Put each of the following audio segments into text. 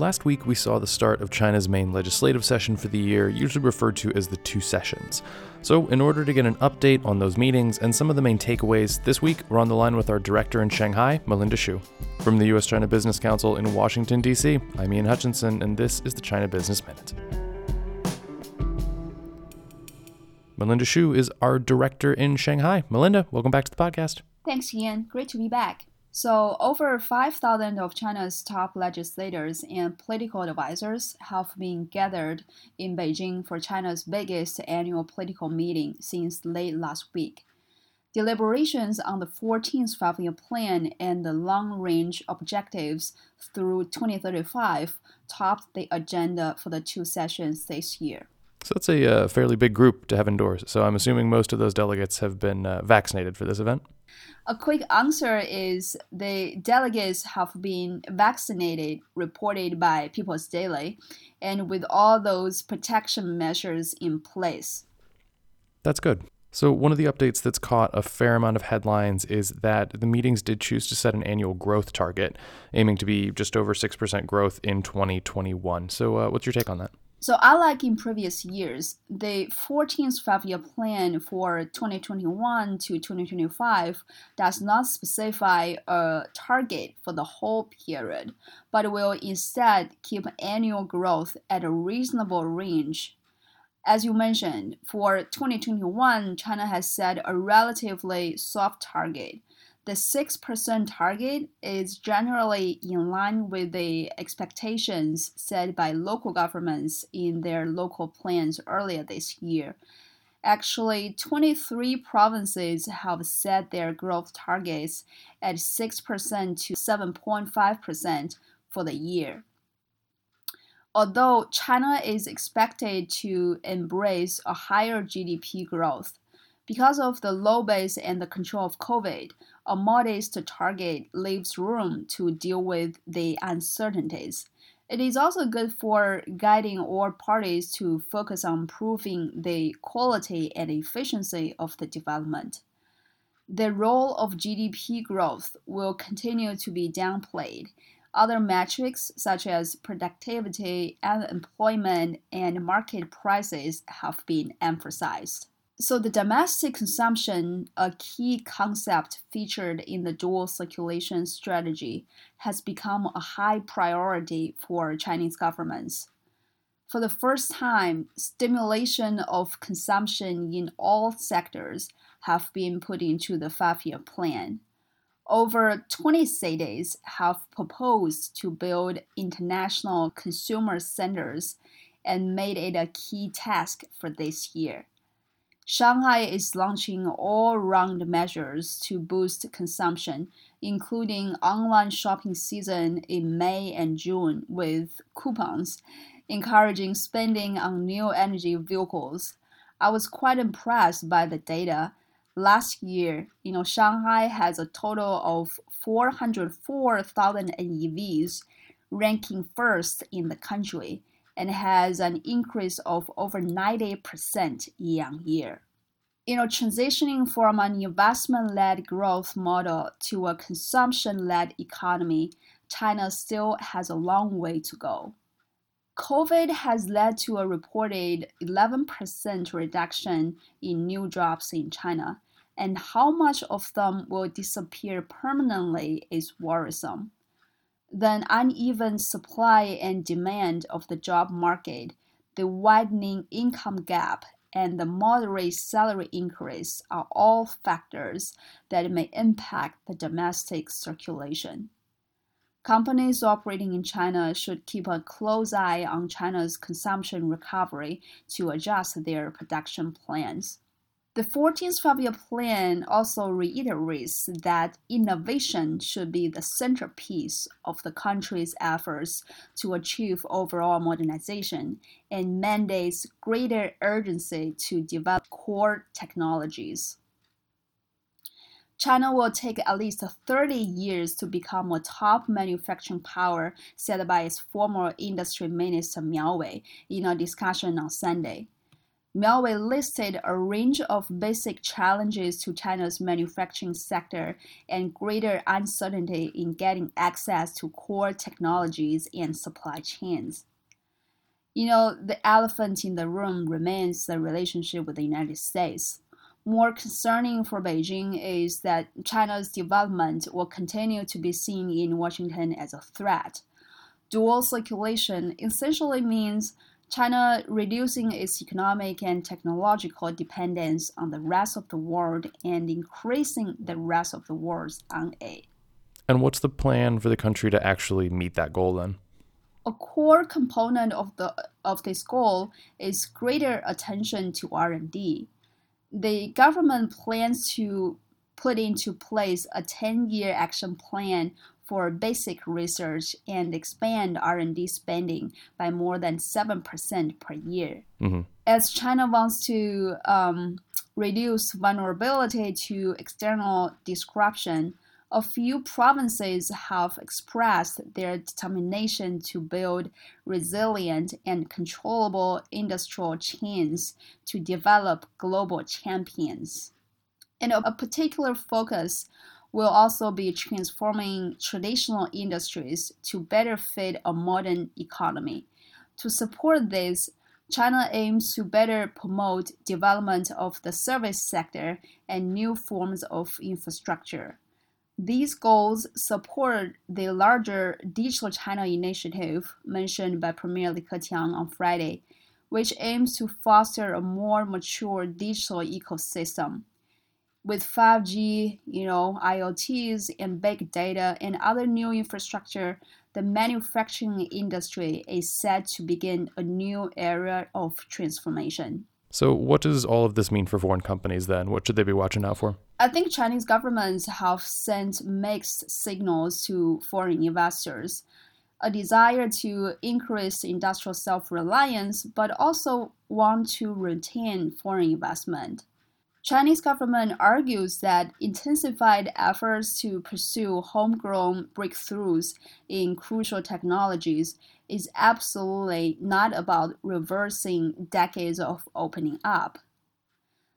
Last week, we saw the start of China's main legislative session for the year, usually referred to as the two sessions. So, in order to get an update on those meetings and some of the main takeaways, this week we're on the line with our director in Shanghai, Melinda Xu. From the U.S. China Business Council in Washington, D.C., I'm Ian Hutchinson, and this is the China Business Minute. Melinda Xu is our director in Shanghai. Melinda, welcome back to the podcast. Thanks, Ian. Great to be back. So, over 5,000 of China's top legislators and political advisors have been gathered in Beijing for China's biggest annual political meeting since late last week. Deliberations on the 14th Five-Year Plan and the long-range objectives through 2035 topped the agenda for the two sessions this year. So that's a uh, fairly big group to have indoors. So I'm assuming most of those delegates have been uh, vaccinated for this event. A quick answer is the delegates have been vaccinated, reported by People's Daily, and with all those protection measures in place. That's good. So, one of the updates that's caught a fair amount of headlines is that the meetings did choose to set an annual growth target, aiming to be just over 6% growth in 2021. So, uh, what's your take on that? So, unlike in previous years, the 14th five year plan for 2021 to 2025 does not specify a target for the whole period, but will instead keep annual growth at a reasonable range. As you mentioned, for 2021, China has set a relatively soft target the 6% target is generally in line with the expectations set by local governments in their local plans earlier this year. Actually, 23 provinces have set their growth targets at 6% to 7.5% for the year. Although China is expected to embrace a higher GDP growth, because of the low base and the control of COVID, a modest target leaves room to deal with the uncertainties. It is also good for guiding all parties to focus on improving the quality and efficiency of the development. The role of GDP growth will continue to be downplayed. Other metrics such as productivity, unemployment, and market prices have been emphasized. So the domestic consumption, a key concept featured in the dual circulation strategy, has become a high priority for Chinese governments. For the first time, stimulation of consumption in all sectors have been put into the five-year plan. Over 20 cities have proposed to build international consumer centers and made it a key task for this year. Shanghai is launching all round measures to boost consumption, including online shopping season in May and June with coupons, encouraging spending on new energy vehicles. I was quite impressed by the data. Last year, you know, Shanghai has a total of 404,000 NEVs, ranking first in the country and has an increase of over 90% year on year. You know, transitioning from an investment led growth model to a consumption led economy, China still has a long way to go. COVID has led to a reported 11% reduction in new jobs in China, and how much of them will disappear permanently is worrisome the uneven supply and demand of the job market, the widening income gap, and the moderate salary increase are all factors that may impact the domestic circulation. Companies operating in China should keep a close eye on China's consumption recovery to adjust their production plans. The 14th Five-Year Plan also reiterates that innovation should be the centerpiece of the country's efforts to achieve overall modernization and mandates greater urgency to develop core technologies. China will take at least 30 years to become a top manufacturing power, said by its former industry minister Miao Wei in a discussion on Sunday. Wei listed a range of basic challenges to China's manufacturing sector and greater uncertainty in getting access to core technologies and supply chains. You know, the elephant in the room remains the relationship with the United States. More concerning for Beijing is that China's development will continue to be seen in Washington as a threat. Dual circulation essentially means China reducing its economic and technological dependence on the rest of the world and increasing the rest of the world's on aid. And what's the plan for the country to actually meet that goal then? A core component of the of this goal is greater attention to R&D. The government plans to put into place a 10-year action plan for basic research and expand R&D spending by more than 7% per year. Mm-hmm. As China wants to um, reduce vulnerability to external disruption, a few provinces have expressed their determination to build resilient and controllable industrial chains to develop global champions. And a particular focus will also be transforming traditional industries to better fit a modern economy. To support this, China aims to better promote development of the service sector and new forms of infrastructure. These goals support the larger Digital China initiative mentioned by Premier Li Keqiang on Friday, which aims to foster a more mature digital ecosystem with 5G, you know, IoTs and big data and other new infrastructure, the manufacturing industry is set to begin a new era of transformation. So, what does all of this mean for foreign companies then? What should they be watching out for? I think Chinese governments have sent mixed signals to foreign investors. A desire to increase industrial self reliance, but also want to retain foreign investment. Chinese government argues that intensified efforts to pursue homegrown breakthroughs in crucial technologies is absolutely not about reversing decades of opening up.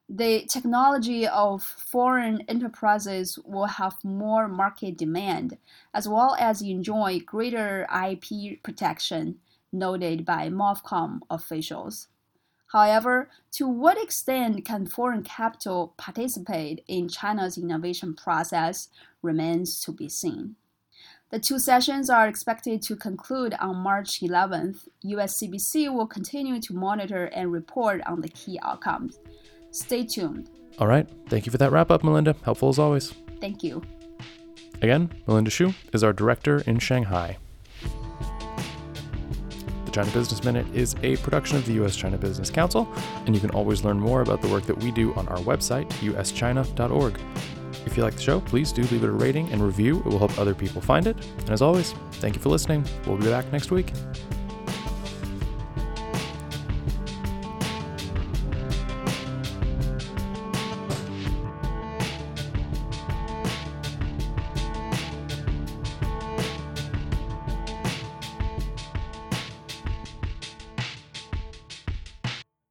The technology of foreign enterprises will have more market demand, as well as enjoy greater IP protection, noted by MOFCOM officials. However, to what extent can foreign capital participate in China's innovation process remains to be seen. The two sessions are expected to conclude on March 11th. USCBC will continue to monitor and report on the key outcomes. Stay tuned. All right. Thank you for that wrap up, Melinda. Helpful as always. Thank you. Again, Melinda Xu is our director in Shanghai. China Business Minute is a production of the U.S. China Business Council, and you can always learn more about the work that we do on our website, uschina.org. If you like the show, please do leave it a rating and review. It will help other people find it. And as always, thank you for listening. We'll be back next week.